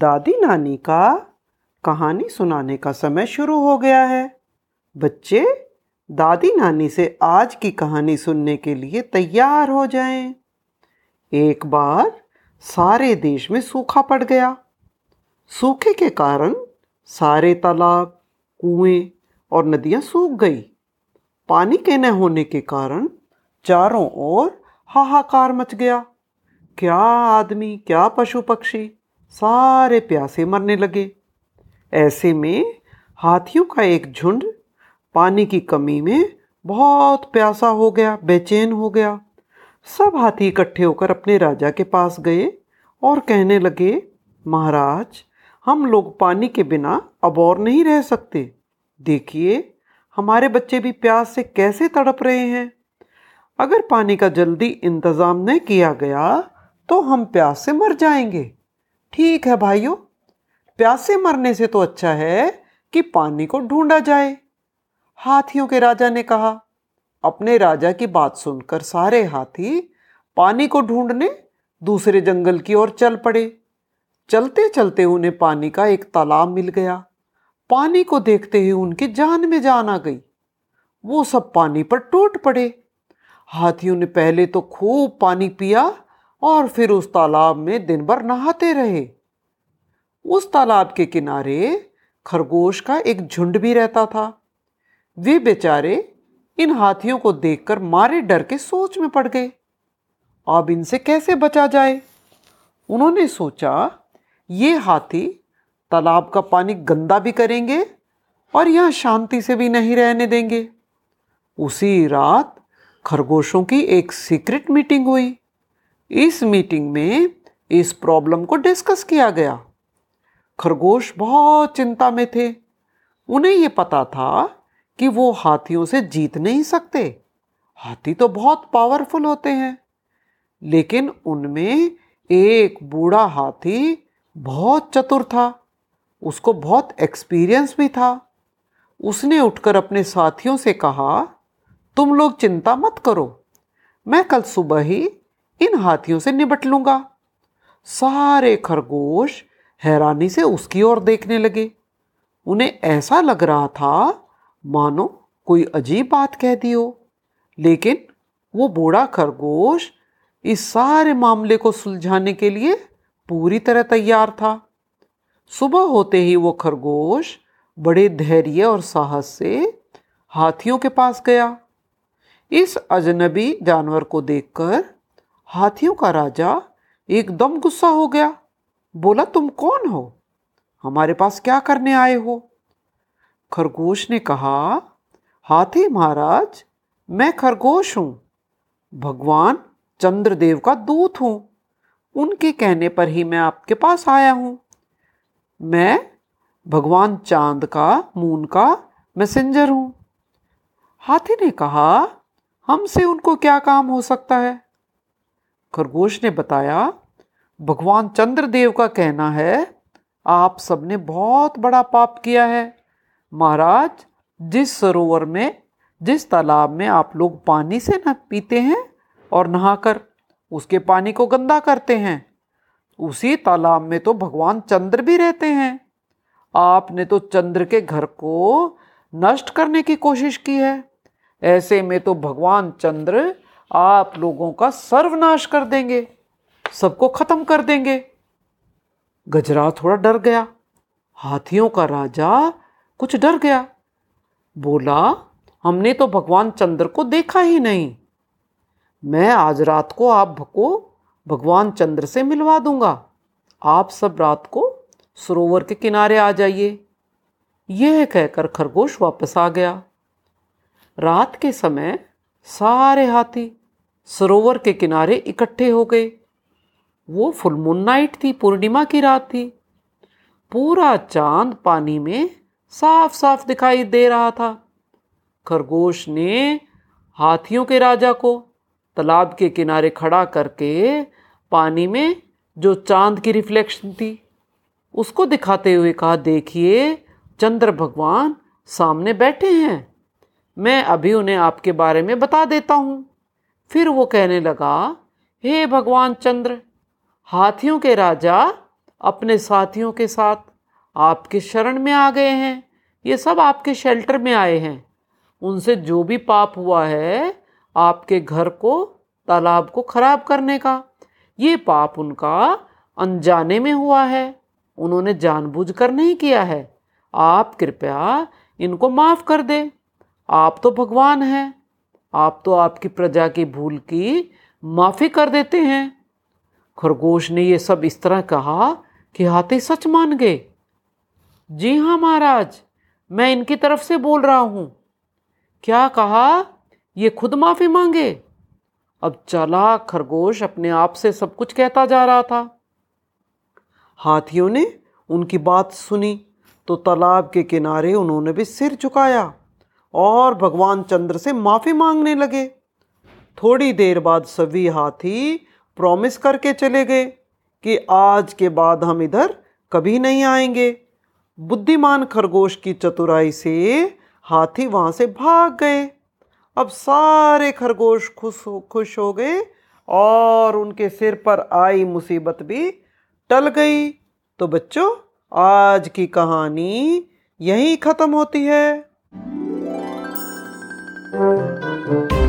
दादी नानी का कहानी सुनाने का समय शुरू हो गया है। बच्चे, दादी नानी से आज की कहानी सुनने के लिए तैयार हो जाएँ। एक बार सारे देश में सूखा पड़ गया। सूखे के कारण सारे तालाब, कुएँ और नदियाँ सूख गई। पानी के न होने के कारण चारों ओर हाहाकार मच गया। क्या आदमी, क्या पशु पक्षी सारे प्यासे मरने लगे। ऐसे में हाथियों का एक झुंड पानी की कमी में बहुत प्यासा हो गया, बेचैन हो गया। सब हाथी इकट्ठे होकर अपने राजा के पास गए और कहने लगे, महाराज, हम लोग पानी के बिना अब और नहीं रह सकते। देखिए, हमारे बच्चे भी प्यास से कैसे तड़प रहे हैं। अगर पानी का जल्दी इंतज़ाम न किया गया तो हम प्यास से मर जाएँगे। ठीक है भाइयों, प्यासे मरने से तो अच्छा है कि पानी को ढूंढा जाए। हाथियों के राजा ने कहा, अपने राजा की बात सुनकर सारे हाथी पानी को ढूँढने दूसरे जंगल की ओर चल पड़े। चलते चलते उन्हें पानी का एक तालाब मिल गया। पानी को देखते ही उनकी जान में जान आ गई। वो सब पानी पर टूट पड़े। हाथियों ने पहले तो खूब पानी पिया और फिर उस तालाब में दिन भर नहाते रहे। उस तालाब के किनारे खरगोश का एक झुंड भी रहता था। वे बेचारे इन हाथियों को देखकर मारे डर के सोच में पड़ गए। अब इनसे कैसे बचा जाए? उन्होंने सोचा, ये हाथी तालाब का पानी गंदा भी करेंगे और यहाँ शांति से भी नहीं रहने देंगे। उसी रात खरगोशों की एक सीक्रेट मीटिंग हुई। इस मीटिंग में इस प्रॉब्लम को डिस्कस किया गया। खरगोश बहुत चिंता में थे। उन्हें ये पता था कि वो हाथियों से जीत नहीं सकते। हाथी तो बहुत पावरफुल होते हैं। लेकिन उनमें एक बूढ़ा हाथी बहुत चतुर था। उसको बहुत एक्सपीरियंस भी था। उसने उठकर अपने साथियों से कहा, तुम लोग चिंता मत करो। मैं कल सुबह ही इन हाथियों से निपट लूँगा। सारे खरगोश हैरानी से उसकी ओर देखने लगे। उन्हें ऐसा लग रहा था, मानो कोई अजीब बात कह दी हो। लेकिन वो बूढ़ा खरगोश इस सारे मामले को सुलझाने के लिए पूरी तरह तैयार था। सुबह होते ही वो खरगोश बड़े धैर्य और साहस से हाथियों के पास गया। इस अजनबी जानवर को देखकर हाथियों का राजा एकदम गुस्सा हो गया। बोला, तुम कौन हो? हमारे पास क्या करने आए हो? खरगोश ने कहा, हाथी महाराज, मैं खरगोश हूँ। भगवान चंद्रदेव का दूत हूँ। उनके कहने पर ही मैं आपके पास आया हूँ। मैं भगवान चाँद का, मून का मैसेंजर हूँ। हाथी ने कहा, हमसे उनको क्या काम हो सकता है? खरगोश ने बताया, भगवान चंद्रदेव का कहना है, आप सबने बहुत बड़ा पाप किया है। महाराज, जिस सरोवर में, जिस तालाब में आप लोग पानी से न पीते हैं और नहाकर उसके पानी को गंदा करते हैं, उसी तालाब में तो भगवान चंद्र भी रहते हैं। आपने तो चंद्र के घर को नष्ट करने की कोशिश की है। ऐसे में तो भगवान चंद्र आप लोगों का सर्वनाश कर देंगे, सबको खत्म कर देंगे। गजरा थोड़ा डर गया, हाथियों का राजा कुछ डर गया। बोला, हमने तो भगवान चंद्र को देखा ही नहीं। मैं आज रात को आप को भगवान चंद्र से मिलवा दूँगा। आप सब रात को सरोवर के किनारे आ जाइए। यह कहकर खरगोश वापस आ गया। रात के समय सारे हाथी सरोवर के किनारे इकट्ठे हो गए। वो फुल मून नाइट थी, पूर्णिमा की रात थी। पूरा चाँद पानी में साफ़ साफ़ दिखाई दे रहा था। खरगोश ने हाथियों के राजा को तालाब के किनारे खड़ा करके पानी में जो चाँद की रिफ्लेक्शन थी, उसको दिखाते हुए कहा, देखिए, चंद्र भगवान सामने बैठे हैं। मैं अभी उन्हें आपके बारे में बता देता हूँ। फिर वो कहने लगा, हे भगवान चंद्र, हाथियों के राजा अपने साथियों के साथ आपके शरण में आ गए हैं। ये सब आपके शेल्टर में आए हैं। उनसे जो भी पाप हुआ है, आपके घर को, तालाब को खराब करने का, ये पाप उनका अनजाने में हुआ है। उन्होंने जानबूझकर नहीं किया है। आप कृपया इनको माफ़ कर दे। आप तो भगवान हैं। आप तो आपकी प्रजा की भूल की माफ़ी कर देते हैं। खरगोश ने ये सब इस तरह कहा कि हाथी सच मान गए। जी हाँ महाराज, मैं इनकी तरफ़ से बोल रहा हूँ। क्या कहा? ये खुद माफ़ी मांगे। अब चला खरगोश अपने आप से सब कुछ कहता जा रहा था। हाथियों ने उनकी बात सुनी तो तालाब के किनारे उन्होंने भी सिर झुकाया। और भगवान चंद्र से माफ़ी मांगने लगे। थोड़ी देर बाद सभी हाथी प्रॉमिस करके चले गए कि आज के बाद हम इधर कभी नहीं आएँगे। बुद्धिमान खरगोश की चतुराई से हाथी वहाँ से भाग गए। अब सारे खरगोश खुश खुश हो गए और उनके सिर पर आई मुसीबत भी टल गई। तो बच्चों, आज की कहानी यहीं ख़त्म होती है। Música